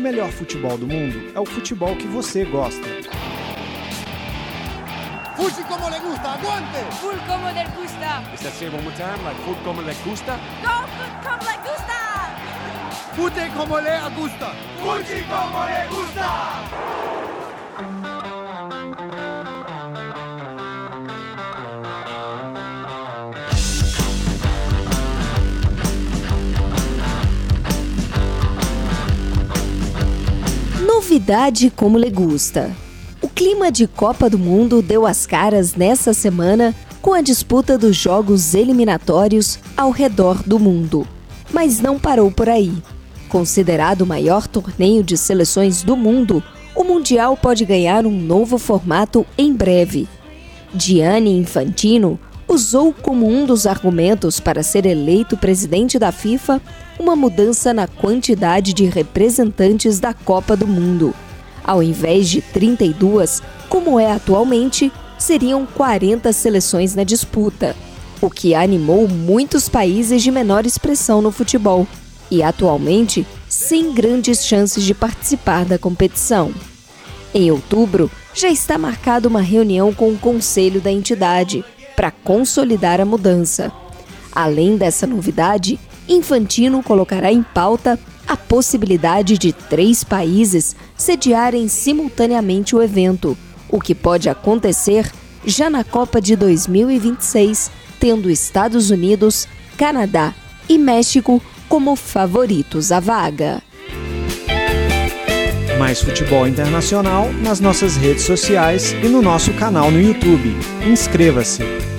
o melhor futebol do mundo é o futebol que você gosta. Fuji como le gusta, aguante! Full como le gusta. Is that say one more time? Like food como le gusta? Go food como le gusta. Fute como le gusta! Fuji como le gusta. Novidade como le gusta. O clima de Copa do Mundo deu as caras nessa semana com a disputa dos jogos eliminatórios ao redor do mundo. Mas não parou por aí. Considerado o maior torneio de seleções do mundo, o Mundial pode ganhar um novo formato em breve. Gianni Infantino usou como um dos argumentos para ser eleito presidente da FIFA uma mudança na quantidade de representantes da Copa do Mundo. Ao invés de 32, como é atualmente, seriam 40 seleções na disputa, o que animou muitos países de menor expressão no futebol e atualmente sem grandes chances de participar da competição. Em outubro, já está marcada uma reunião com o conselho da entidade para consolidar a mudança. Além dessa novidade, Infantino colocará em pauta a possibilidade de três países sediarem simultaneamente o evento, o que pode acontecer já na Copa de 2026, tendo Estados Unidos, Canadá e México como favoritos à vaga. Mais futebol internacional nas nossas redes sociais e no nosso canal no YouTube. Inscreva-se!